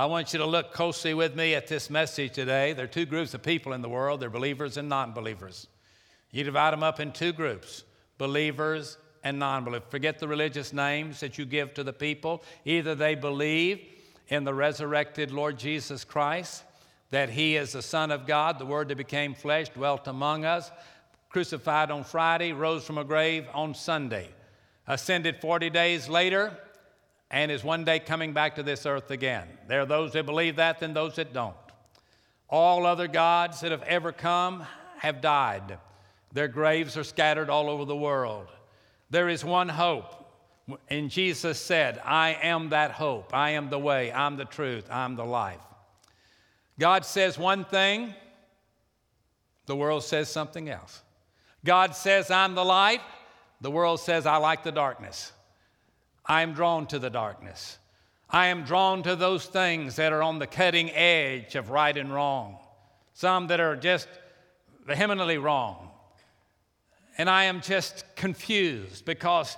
I want you to look closely with me at this message today. There are two groups of people in the world they're believers and non believers. You divide them up in two groups believers and non believers. Forget the religious names that you give to the people. Either they believe in the resurrected Lord Jesus Christ, that He is the Son of God, the Word that became flesh, dwelt among us, crucified on Friday, rose from a grave on Sunday, ascended 40 days later, and is one day coming back to this earth again. There are those that believe that, and those that don't. All other gods that have ever come have died. Their graves are scattered all over the world. There is one hope. And Jesus said, I am that hope. I am the way. I'm the truth. I'm the life. God says one thing, the world says something else. God says, I'm the light. The world says, I like the darkness. I am drawn to the darkness. I am drawn to those things that are on the cutting edge of right and wrong, some that are just vehemently wrong. And I am just confused because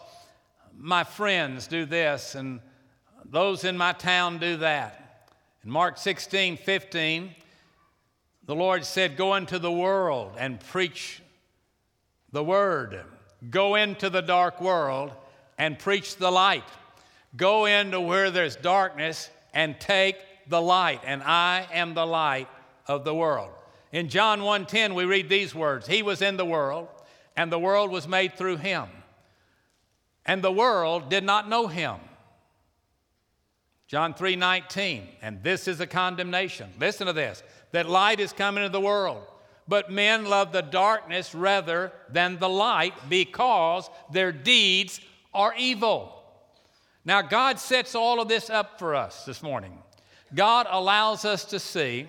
my friends do this and those in my town do that. In Mark 16, 15, the Lord said, Go into the world and preach the word. Go into the dark world and preach the light. Go into where there's darkness and take the light. And I am the light of the world. In John 1:10 we read these words, he was in the world and the world was made through him. And the world did not know him. John 3:19, and this is a condemnation. Listen to this. That light is coming into the world, but men love the darkness rather than the light because their deeds are evil. Now, God sets all of this up for us this morning. God allows us to see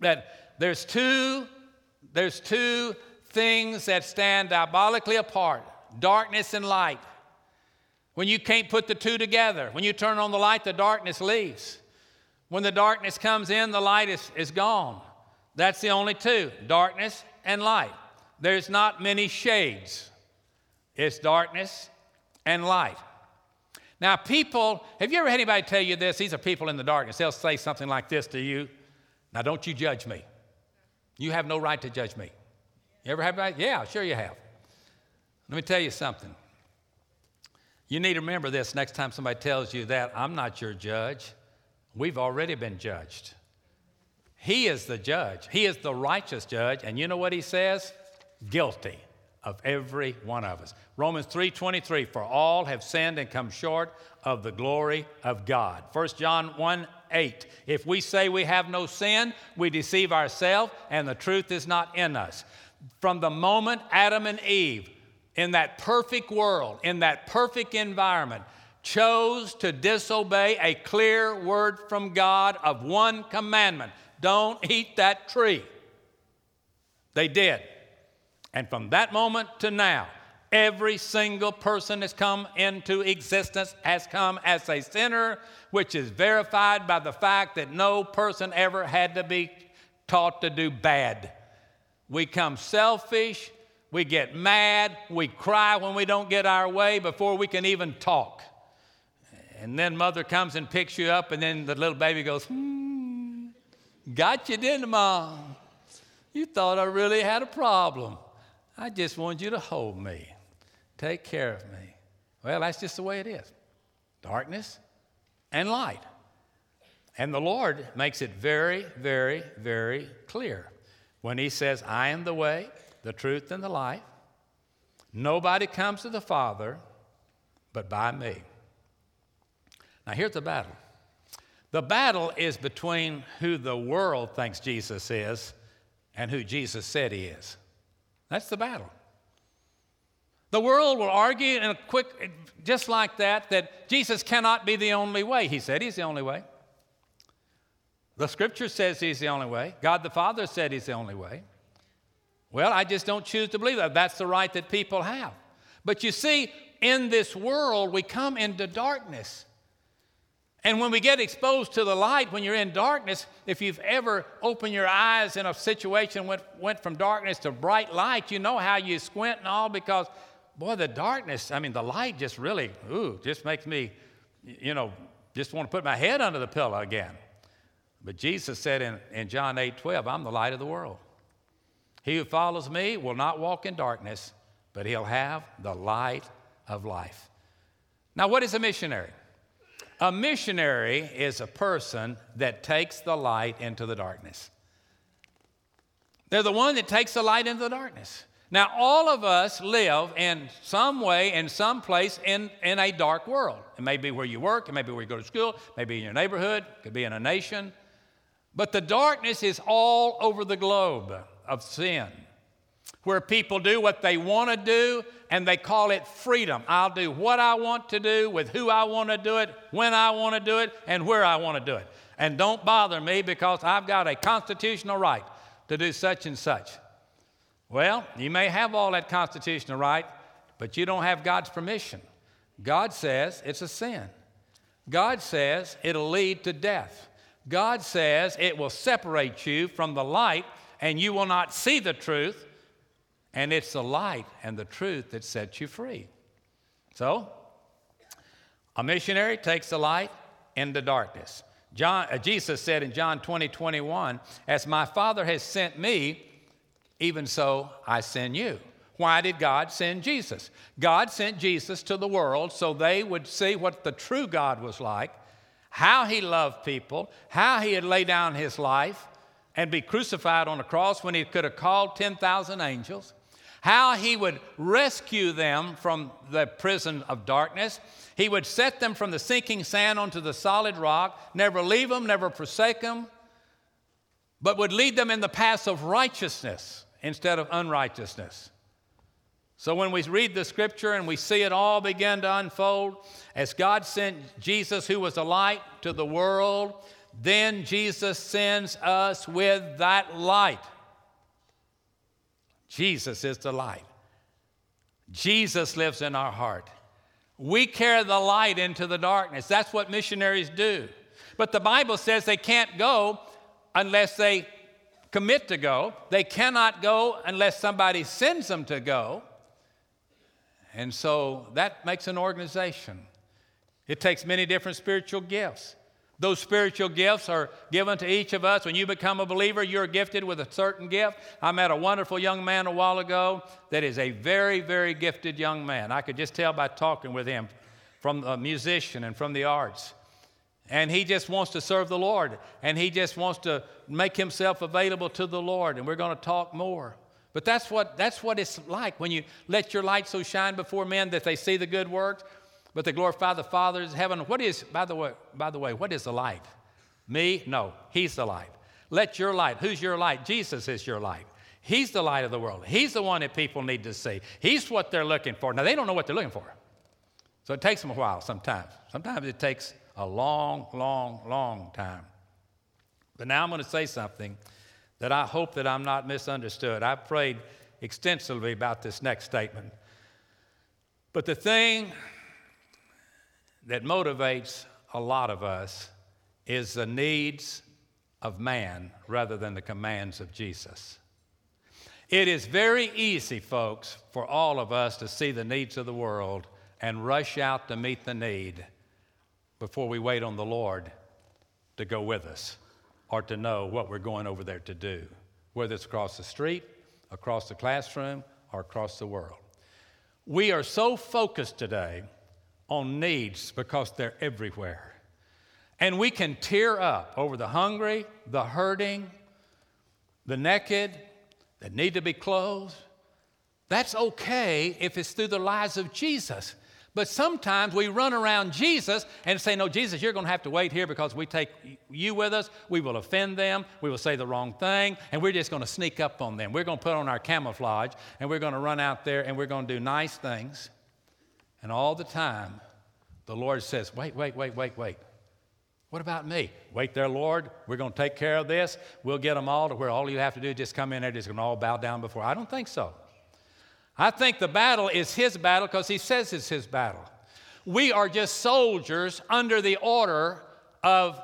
that there's two, there's two things that stand diabolically apart darkness and light. When you can't put the two together, when you turn on the light, the darkness leaves. When the darkness comes in, the light is, is gone. That's the only two darkness and light. There's not many shades, it's darkness and light. Now, people, have you ever had anybody tell you this? These are people in the darkness. They'll say something like this to you. Now, don't you judge me. You have no right to judge me. You ever have that? Yeah, sure you have. Let me tell you something. You need to remember this next time somebody tells you that I'm not your judge. We've already been judged. He is the judge. He is the righteous judge. And you know what he says? Guilty of every one of us. Romans 3:23 for all have sinned and come short of the glory of God. 1 John 1 8. If we say we have no sin, we deceive ourselves and the truth is not in us. From the moment Adam and Eve in that perfect world, in that perfect environment, chose to disobey a clear word from God of one commandment don't eat that tree. They did. And from that moment to now, every single person that's come into existence has come as a sinner, which is verified by the fact that no person ever had to be taught to do bad. We come selfish, we get mad, we cry when we don't get our way before we can even talk. And then mother comes and picks you up, and then the little baby goes, hmm Got you, didn't Mom? You thought I really had a problem. I just want you to hold me, take care of me. Well, that's just the way it is darkness and light. And the Lord makes it very, very, very clear when He says, I am the way, the truth, and the life. Nobody comes to the Father but by me. Now, here's the battle the battle is between who the world thinks Jesus is and who Jesus said he is. That's the battle. The world will argue in a quick, just like that, that Jesus cannot be the only way. He said he's the only way. The scripture says he's the only way. God the Father said he's the only way. Well, I just don't choose to believe that. That's the right that people have. But you see, in this world, we come into darkness. And when we get exposed to the light, when you're in darkness, if you've ever opened your eyes in a situation went went from darkness to bright light, you know how you squint and all because, boy, the darkness, I mean, the light just really, ooh, just makes me, you know, just want to put my head under the pillow again. But Jesus said in, in John 8 12, I'm the light of the world. He who follows me will not walk in darkness, but he'll have the light of life. Now, what is a missionary? A missionary is a person that takes the light into the darkness. They're the one that takes the light into the darkness. Now, all of us live in some way, in some place, in, in a dark world. It may be where you work, it may be where you go to school, maybe in your neighborhood, it could be in a nation. But the darkness is all over the globe of sin, where people do what they want to do and they call it freedom. I'll do what I want to do, with who I want to do it, when I want to do it, and where I want to do it. And don't bother me because I've got a constitutional right to do such and such. Well, you may have all that constitutional right, but you don't have God's permission. God says it's a sin. God says it'll lead to death. God says it will separate you from the light and you will not see the truth. And it's the light and the truth that sets you free. So, a missionary takes the light into darkness. John, uh, Jesus said in John 20, 21, As my Father has sent me, even so I send you. Why did God send Jesus? God sent Jesus to the world so they would see what the true God was like, how he loved people, how he had laid down his life and be crucified on a cross when he could have called 10,000 angels, how he would rescue them from the prison of darkness. He would set them from the sinking sand onto the solid rock, never leave them, never forsake them, but would lead them in the paths of righteousness instead of unrighteousness. So when we read the scripture and we see it all begin to unfold, as God sent Jesus, who was a light to the world, then Jesus sends us with that light. Jesus is the light. Jesus lives in our heart. We carry the light into the darkness. That's what missionaries do. But the Bible says they can't go unless they commit to go. They cannot go unless somebody sends them to go. And so that makes an organization. It takes many different spiritual gifts. Those spiritual gifts are given to each of us. When you become a believer, you're gifted with a certain gift. I met a wonderful young man a while ago that is a very, very gifted young man. I could just tell by talking with him from a musician and from the arts. And he just wants to serve the Lord. And he just wants to make himself available to the Lord. And we're going to talk more. But that's what, that's what it's like when you let your light so shine before men that they see the good works, but they glorify the Father in heaven. What is, by the way, by the way, what is the light? Me? No, He's the light. Let your light. Who's your light? Jesus is your light. He's the light of the world. He's the one that people need to see. He's what they're looking for. Now, they don't know what they're looking for. So it takes them a while sometimes. Sometimes it takes a long, long, long time. But now I'm going to say something that I hope that I'm not misunderstood. I've prayed extensively about this next statement. But the thing that motivates a lot of us is the needs of man rather than the commands of Jesus. It is very easy, folks, for all of us to see the needs of the world and rush out to meet the need before we wait on the Lord to go with us or to know what we're going over there to do, whether it's across the street, across the classroom, or across the world. We are so focused today on needs because they're everywhere. And we can tear up over the hungry, the hurting, the naked that need to be clothed. That's okay if it's through the lives of Jesus. But sometimes we run around Jesus and say, No, Jesus, you're going to have to wait here because we take you with us. We will offend them. We will say the wrong thing. And we're just going to sneak up on them. We're going to put on our camouflage and we're going to run out there and we're going to do nice things. And all the time, the Lord says, Wait, wait, wait, wait, wait. What about me? Wait there, Lord. We're going to take care of this. We'll get them all to where all you have to do is just come in there, just going to all bow down before. I don't think so. I think the battle is his battle because he says it's his battle. We are just soldiers under the order of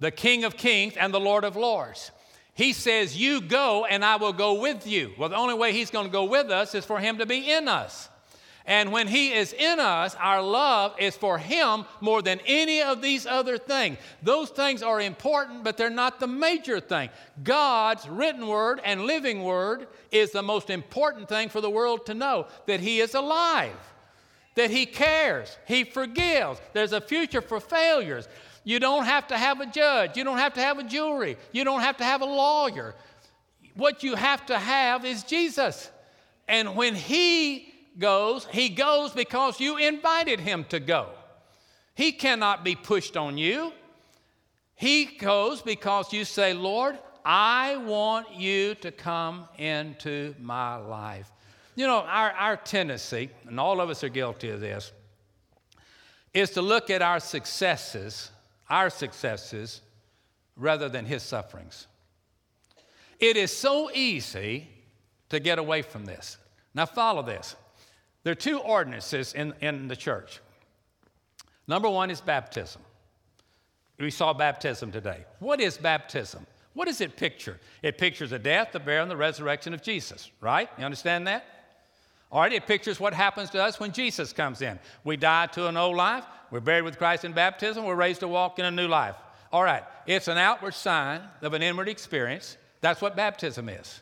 the King of Kings and the Lord of Lords. He says, You go and I will go with you. Well, the only way he's going to go with us is for him to be in us. And when He is in us, our love is for Him more than any of these other things. Those things are important, but they're not the major thing. God's written word and living word is the most important thing for the world to know that He is alive, that He cares, He forgives. There's a future for failures. You don't have to have a judge, you don't have to have a jury, you don't have to have a lawyer. What you have to have is Jesus. And when He goes, he goes because you invited him to go. He cannot be pushed on you. He goes because you say, Lord, I want you to come into my life. You know, our, our tendency, and all of us are guilty of this, is to look at our successes, our successes, rather than his sufferings. It is so easy to get away from this. Now, follow this. There are two ordinances in, in the church. Number one is baptism. We saw baptism today. What is baptism? What does it picture? It pictures the death, the burial, and the resurrection of Jesus, right? You understand that? All right, it pictures what happens to us when Jesus comes in. We die to an old life, we're buried with Christ in baptism, we're raised to walk in a new life. All right, it's an outward sign of an inward experience. That's what baptism is.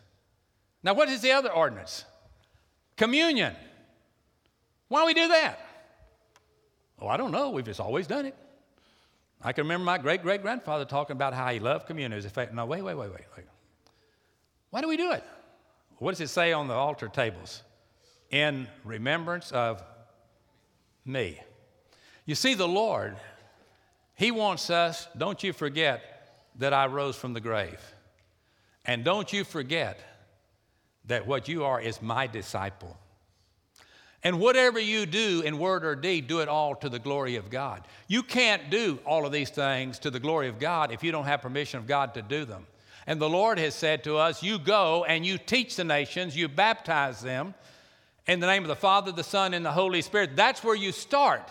Now, what is the other ordinance? Communion. Why do we do that? Oh, I don't know. We've just always done it. I can remember my great great grandfather talking about how he loved communion. In no, wait, wait, wait, wait, wait. Why do we do it? What does it say on the altar tables? In remembrance of me. You see, the Lord, He wants us, don't you forget that I rose from the grave. And don't you forget that what you are is my disciple. And whatever you do in word or deed, do it all to the glory of God. You can't do all of these things to the glory of God if you don't have permission of God to do them. And the Lord has said to us, You go and you teach the nations, you baptize them in the name of the Father, the Son, and the Holy Spirit. That's where you start.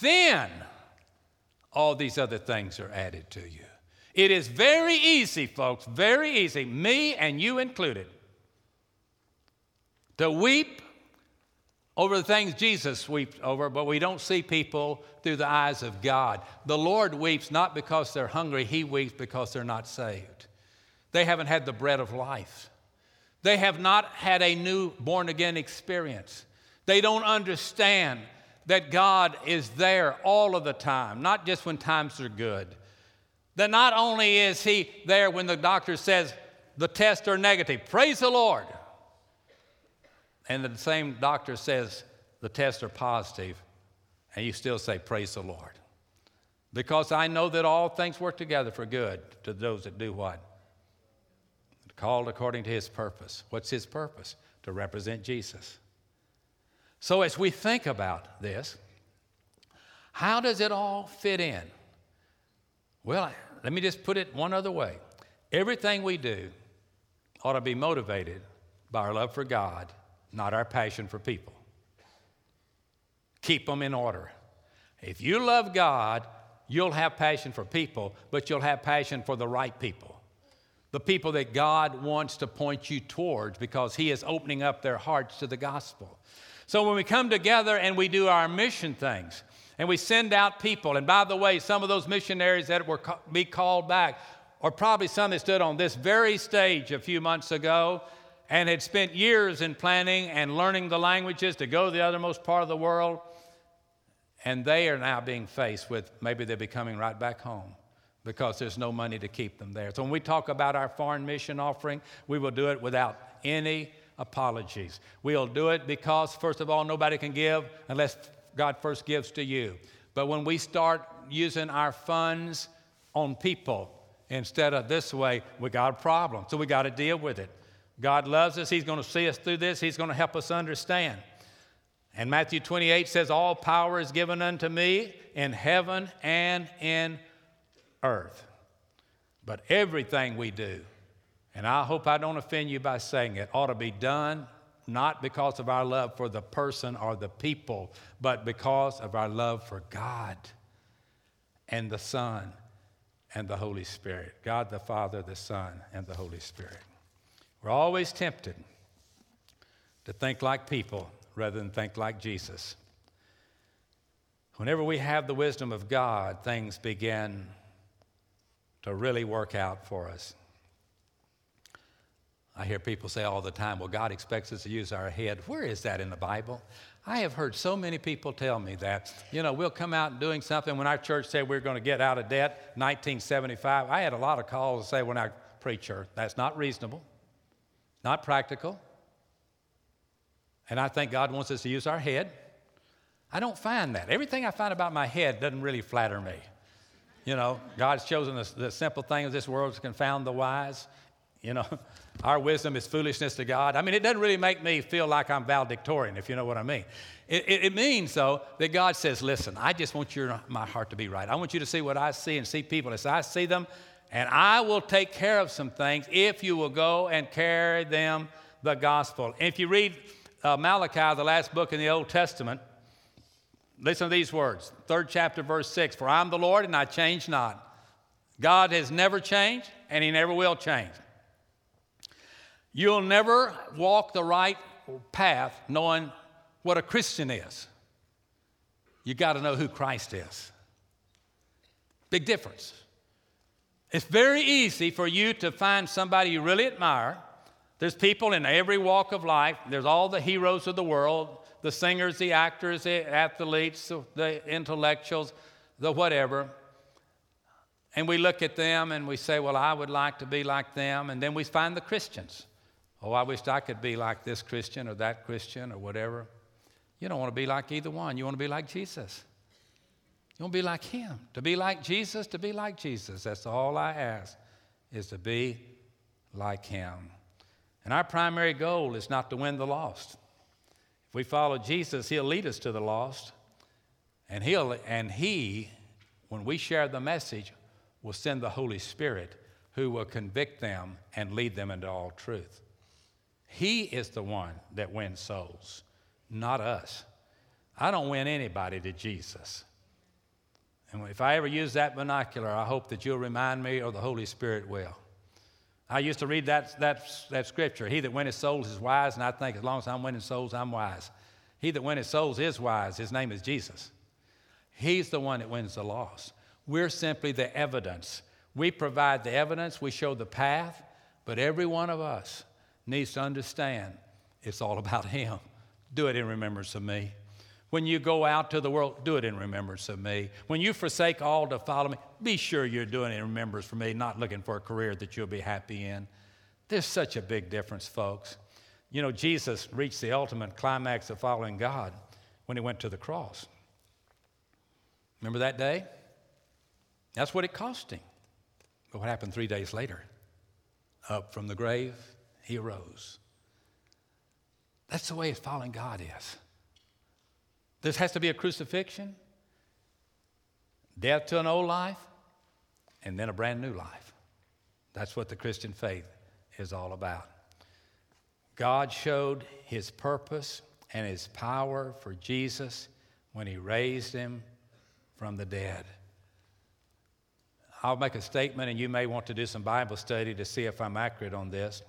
Then all these other things are added to you. It is very easy, folks, very easy, me and you included, to weep over the things Jesus weeps over, but we don't see people through the eyes of God. The Lord weeps not because they're hungry, He weeps because they're not saved. They haven't had the bread of life. They have not had a new born again experience. They don't understand that God is there all of the time, not just when times are good. That not only is He there when the doctor says the tests are negative, praise the Lord and the same doctor says the tests are positive, and you still say, Praise the Lord. Because I know that all things work together for good to those that do what? Called according to his purpose. What's his purpose? To represent Jesus. So as we think about this, how does it all fit in? Well, let me just put it one other way. Everything we do ought to be motivated by our love for God not our passion for people. Keep them in order. If you love God, you'll have passion for people, but you'll have passion for the right people. The people that God wants to point you towards because He is opening up their hearts to the gospel. So when we come together and we do our mission things and we send out people, and by the way, some of those missionaries that were be called back are probably some that stood on this very stage a few months ago and had spent years in planning and learning the languages to go to the othermost part of the world. And they are now being faced with maybe they'll be coming right back home because there's no money to keep them there. So when we talk about our foreign mission offering, we will do it without any apologies. We'll do it because, first of all, nobody can give unless God first gives to you. But when we start using our funds on people instead of this way, we got a problem. So we got to deal with it. God loves us. He's going to see us through this. He's going to help us understand. And Matthew 28 says, All power is given unto me in heaven and in earth. But everything we do, and I hope I don't offend you by saying it, ought to be done not because of our love for the person or the people, but because of our love for God and the Son and the Holy Spirit. God the Father, the Son, and the Holy Spirit. We're always tempted to think like people rather than think like Jesus. Whenever we have the wisdom of God, things begin to really work out for us. I hear people say all the time, well, God expects us to use our head. Where is that in the Bible? I have heard so many people tell me that. You know, we'll come out doing something. When our church said we are going to get out of debt, 1975, I had a lot of calls to say when I preacher, that's not reasonable, not practical. And I think God wants us to use our head. I don't find that. Everything I find about my head doesn't really flatter me. You know, God's chosen the, the simple things of this world to confound the wise. You know, our wisdom is foolishness to God. I mean, it doesn't really make me feel like I'm valedictorian, if you know what I mean. It, it, it means, though, that God says, listen, I just want your, my heart to be right. I want you to see what I see and see people as I see them, and I will take care of some things if you will go and carry them the gospel. And if you read uh, Malachi, the last book in the Old Testament, listen to these words. Third chapter, verse 6 For I'm the Lord and I change not. God has never changed and he never will change. You'll never walk the right path knowing what a Christian is. You got to know who Christ is. Big difference. It's very easy for you to find somebody you really admire. There's people in every walk of life. There's all the heroes of the world the singers, the actors, the athletes, the intellectuals, the whatever. And we look at them and we say, Well, I would like to be like them. And then we find the Christians. Oh, I wished I could be like this Christian or that Christian or whatever. You don't want to be like either one. You want to be like Jesus. You want to be like Him. To be like Jesus, to be like Jesus. That's all I ask, is to be like Him. And our primary goal is not to win the lost. If we follow Jesus, He'll lead us to the lost. And, he'll, and He, when we share the message, will send the Holy Spirit who will convict them and lead them into all truth. He is the one that wins souls, not us. I don't win anybody to Jesus. And if I ever use that vernacular, I hope that you'll remind me or the Holy Spirit will. I used to read that, that, that scripture He that winneth souls is wise, and I think as long as I'm winning souls, I'm wise. He that winneth souls is wise. His name is Jesus. He's the one that wins the lost. We're simply the evidence. We provide the evidence, we show the path, but every one of us needs to understand it's all about Him. Do it in remembrance of me. When you go out to the world, do it in remembrance of me. When you forsake all to follow me, be sure you're doing it in remembrance for me, not looking for a career that you'll be happy in. There's such a big difference, folks. You know, Jesus reached the ultimate climax of following God when he went to the cross. Remember that day? That's what it cost him. But what happened three days later? Up from the grave, he arose. That's the way following God is. This has to be a crucifixion, death to an old life, and then a brand new life. That's what the Christian faith is all about. God showed his purpose and his power for Jesus when he raised him from the dead. I'll make a statement, and you may want to do some Bible study to see if I'm accurate on this.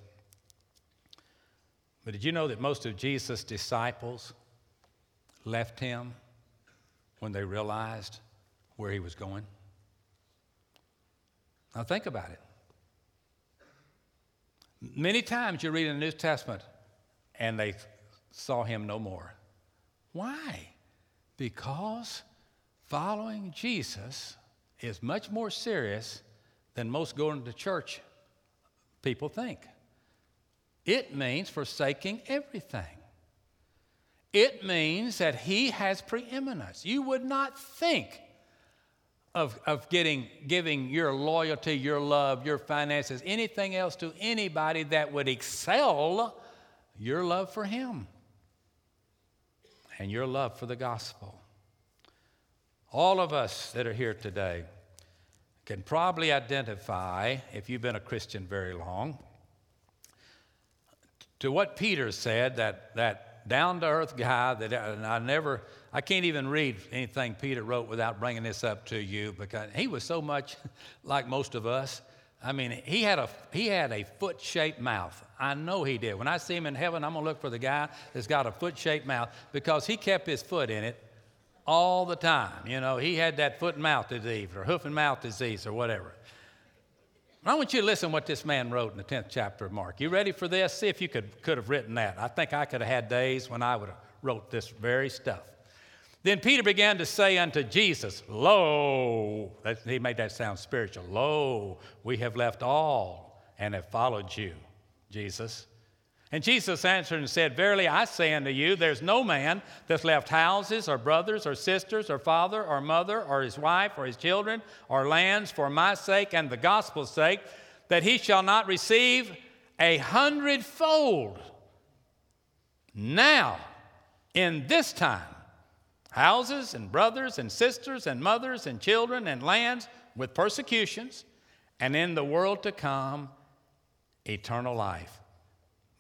But did you know that most of Jesus' disciples left him when they realized where he was going? Now, think about it. Many times you read in the New Testament, and they saw him no more. Why? Because following Jesus is much more serious than most going to church people think. It means forsaking everything. It means that he has preeminence. You would not think of, of getting, giving your loyalty, your love, your finances, anything else to anybody that would excel your love for him and your love for the gospel. All of us that are here today can probably identify, if you've been a Christian very long, to what Peter said that, that down to earth guy that I never, I can't even read anything Peter wrote without bringing this up to you because he was so much like most of us. I mean, he had a, he had a foot shaped mouth. I know he did. When I see him in heaven, I'm to look for the guy that's got a foot shaped mouth because he kept his foot in it all the time. You know, he had that foot and mouth disease or hoof and mouth disease or whatever. I want you to listen to what this man wrote in the 10th chapter of Mark. You ready for this? See if you could, could have written that. I think I could have had days when I would have wrote this very stuff. Then Peter began to say unto Jesus, Lo, he made that sound spiritual. Lo, we have left all and have followed you, Jesus. And Jesus answered and said, Verily I say unto you, there's no man that's left houses or brothers or sisters or father or mother or his wife or his children or lands for my sake and the gospel's sake, that he shall not receive a hundredfold now in this time houses and brothers and sisters and mothers and children and lands with persecutions, and in the world to come, eternal life.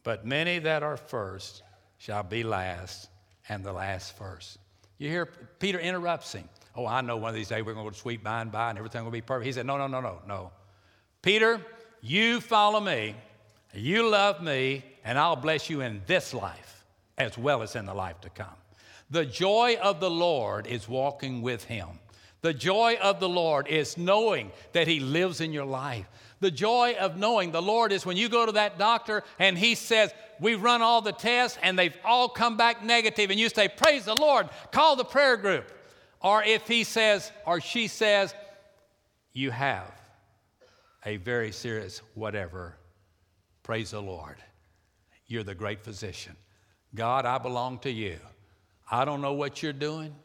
But many that are first shall be last, and the last first. You hear Peter interrupts him. Oh, I know one of these days we're going to go sweet by and by and everything will be perfect. He said, No, no, no, no, no. Peter, you follow me, you love me, and I'll bless you in this life as well as in the life to come. The joy of the Lord is walking with him. The joy of the Lord is knowing that He lives in your life. The joy of knowing the Lord is when you go to that doctor and he says, We've run all the tests and they've all come back negative, and you say, Praise the Lord, call the prayer group. Or if he says, or she says, You have a very serious whatever, praise the Lord. You're the great physician. God, I belong to you. I don't know what you're doing.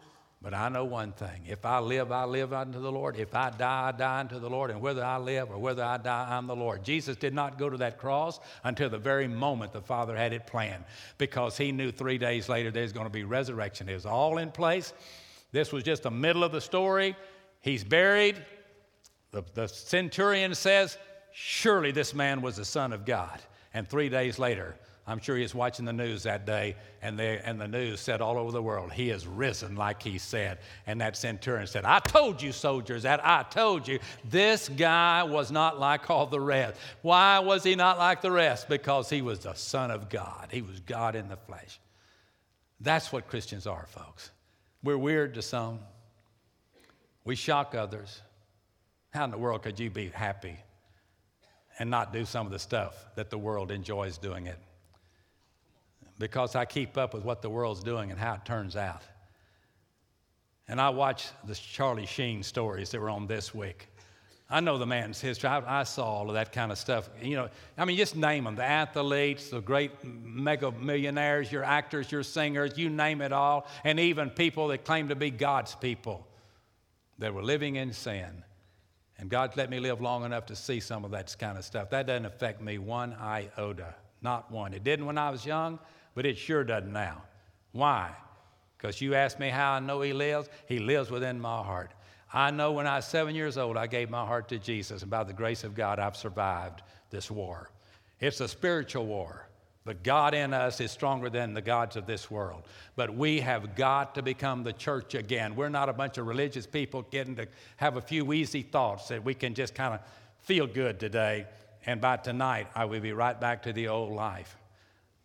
But I know one thing if I live, I live unto the Lord. If I die, I die unto the Lord. And whether I live or whether I die, I'm the Lord. Jesus did not go to that cross until the very moment the Father had it planned because he knew three days later there's going to be resurrection. It was all in place. This was just the middle of the story. He's buried. The, the centurion says, Surely this man was the Son of God. And three days later, I'm sure he was watching the news that day, and, they, and the news said all over the world, He is risen, like he said. And that centurion said, I told you, soldiers, that I told you. This guy was not like all the rest. Why was he not like the rest? Because he was the Son of God, he was God in the flesh. That's what Christians are, folks. We're weird to some, we shock others. How in the world could you be happy and not do some of the stuff that the world enjoys doing it? Because I keep up with what the world's doing and how it turns out. And I watch the Charlie Sheen stories that were on this week. I know the man's history. I, I, saw all of that kind of stuff. You know, I mean, just name them the athletes, the great mega millionaires, your actors, your singers, you name it all, and even people that claim to be God's people that were living in sin. And God let me live long enough to see some of that kind of stuff. That doesn't affect me one iota, not one. It didn't when I was young, but it sure doesn't now. Why? Because you ask me how I know He lives, He lives within my heart. I know when I was seven years old, I gave my heart to Jesus, and by the grace of God, I've survived this war. It's a spiritual war. The God in us is stronger than the gods of this world. But we have got to become the church again. We're not a bunch of religious people getting to have a few easy thoughts that we can just kind of feel good today. And by tonight, I will be right back to the old life.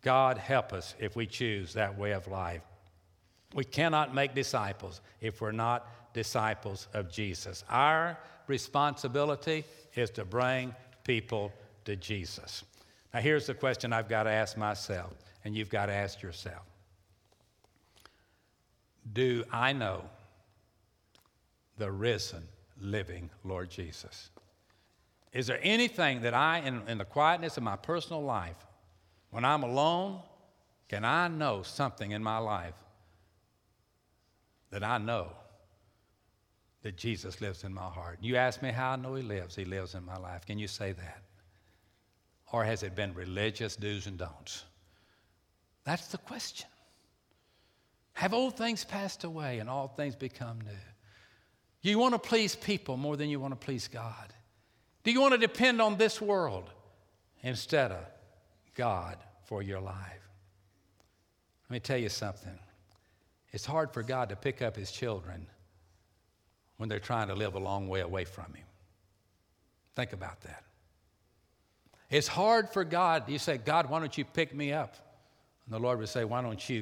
God help us if we choose that way of life. We cannot make disciples if we're not disciples of Jesus. Our responsibility is to bring people to Jesus. Now, here's the question I've got to ask myself, and you've got to ask yourself Do I know the risen, living Lord Jesus? Is there anything that I, in, in the quietness of my personal life, when I'm alone, can I know something in my life that I know that Jesus lives in my heart? You ask me how I know He lives. He lives in my life. Can you say that? Or has it been religious do's and don'ts? That's the question. Have old things passed away and all things become new? You want to please people more than you want to please God? Do you want to depend on this world instead of God for your life. Let me tell you something. It's hard for God to pick up his children when they're trying to live a long way away from him. Think about that. It's hard for God. You say, God, why don't you pick me up? And the Lord would say, Why don't you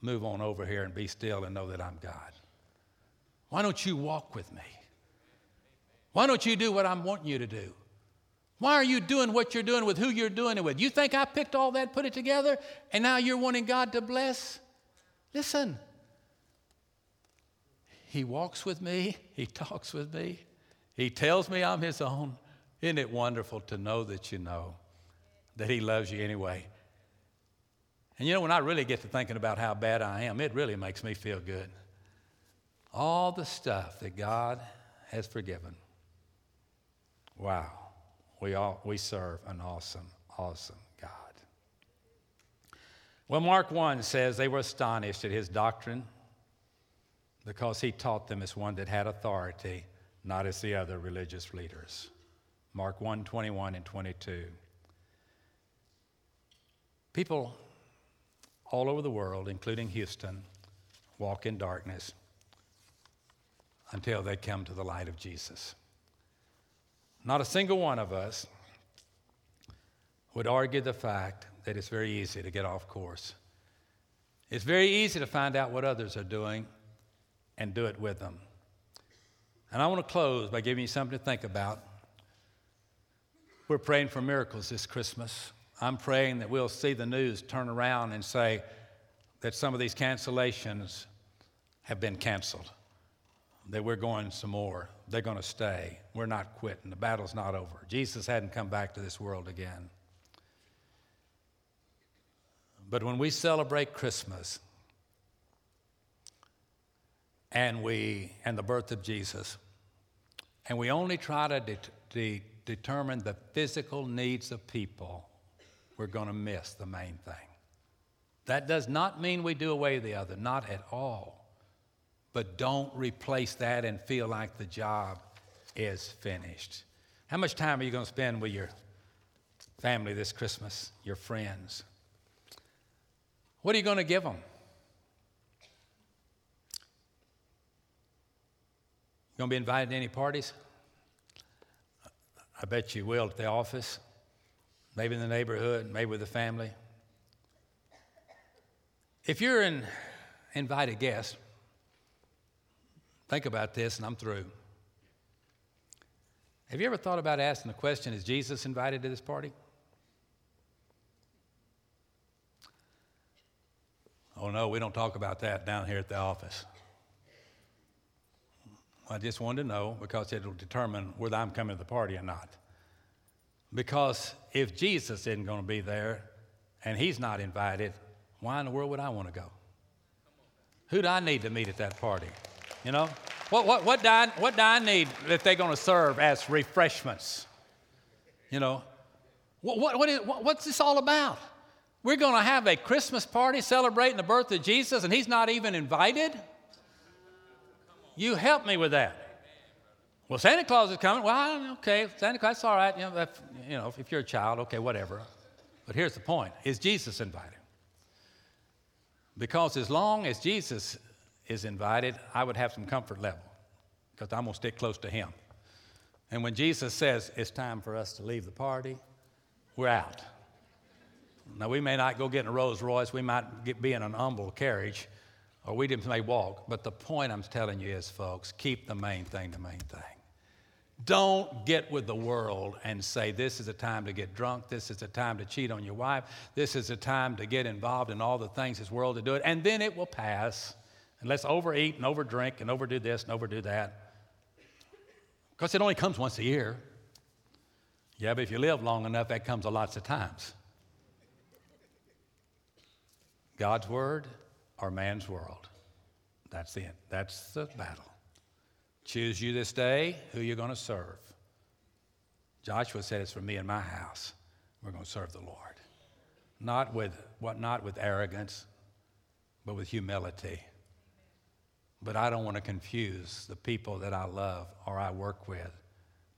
move on over here and be still and know that I'm God? Why don't you walk with me? Why don't you do what I'm wanting you to do? Why are you doing what you're doing with who you're doing it with? You think I picked all that, put it together, and now you're wanting God to bless? Listen, He walks with me, He talks with me, He tells me I'm His own. Isn't it wonderful to know that you know that He loves you anyway? And you know, when I really get to thinking about how bad I am, it really makes me feel good. All the stuff that God has forgiven. Wow. We, all, we serve an awesome, awesome God. Well, Mark 1 says they were astonished at his doctrine because he taught them as one that had authority, not as the other religious leaders. Mark 1 21 and 22. People all over the world, including Houston, walk in darkness until they come to the light of Jesus. Not a single one of us would argue the fact that it's very easy to get off course. It's very easy to find out what others are doing and do it with them. And I want to close by giving you something to think about. We're praying for miracles this Christmas. I'm praying that we'll see the news turn around and say that some of these cancellations have been canceled, that we're going some more. They're going to stay. We're not quitting. The battle's not over. Jesus hadn't come back to this world again. But when we celebrate Christmas and we and the birth of Jesus, and we only try to de- de- determine the physical needs of people, we're going to miss the main thing. That does not mean we do away the other, not at all. But don't replace that and feel like the job is finished. How much time are you going to spend with your family this Christmas, your friends? What are you going to give them? You going to be invited to any parties? I bet you will at the office maybe in the neighborhood, maybe with the family. If you're an invited guest, think about this and I'm through. Have you ever thought about asking the question Is Jesus invited to this party? Oh, no, we don't talk about that down here at the office. I just wanted to know because it'll determine whether I'm coming to the party or not. Because if Jesus isn't going to be there and he's not invited, why in the world would I want to go? Who do I need to meet at that party? You know? What, what, what, do, I, what do I need if they're going to serve as refreshments? You know? What, what, what is, what, what's this all about? We're going to have a Christmas party celebrating the birth of Jesus and he's not even invited? You help me with that. Well, Santa Claus is coming. Well, okay, Santa Claus, all right. You know, if, you know, if you're a child, okay, whatever. But here's the point Is Jesus invited? Because as long as Jesus is invited, I would have some comfort level because I'm going to stick close to him. And when Jesus says it's time for us to leave the party, we're out. Now, we may not go get in a Rolls Royce, we might get, be in an humble carriage, or we may walk. But the point I'm telling you is, folks, keep the main thing the main thing. Don't get with the world and say, This is a time to get drunk. This is a time to cheat on your wife. This is a time to get involved in all the things this world to do it. And then it will pass. And let's overeat and overdrink and overdo this and overdo that. Because it only comes once a year. Yeah, but if you live long enough, that comes a lots of times. God's word or man's world. That's it. That's the battle. Choose you this day who you're going to serve. Joshua said, It's for me and my house. We're going to serve the Lord. Not with what not with arrogance, but with humility. But I don't want to confuse the people that I love or I work with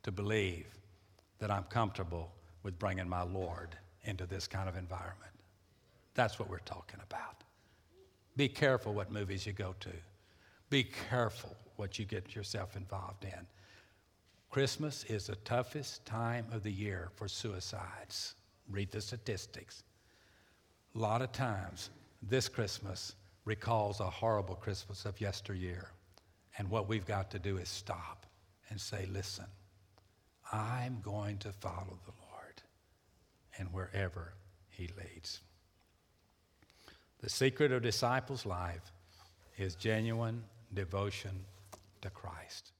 to believe that I'm comfortable with bringing my Lord into this kind of environment. That's what we're talking about. Be careful what movies you go to. Be careful what you get yourself involved in. Christmas is the toughest time of the year for suicides. Read the statistics. A lot of times, this Christmas recalls a horrible Christmas of yesteryear. And what we've got to do is stop and say, listen, I'm going to follow the Lord and wherever he leads. The secret of disciples' life is genuine devotion to Christ.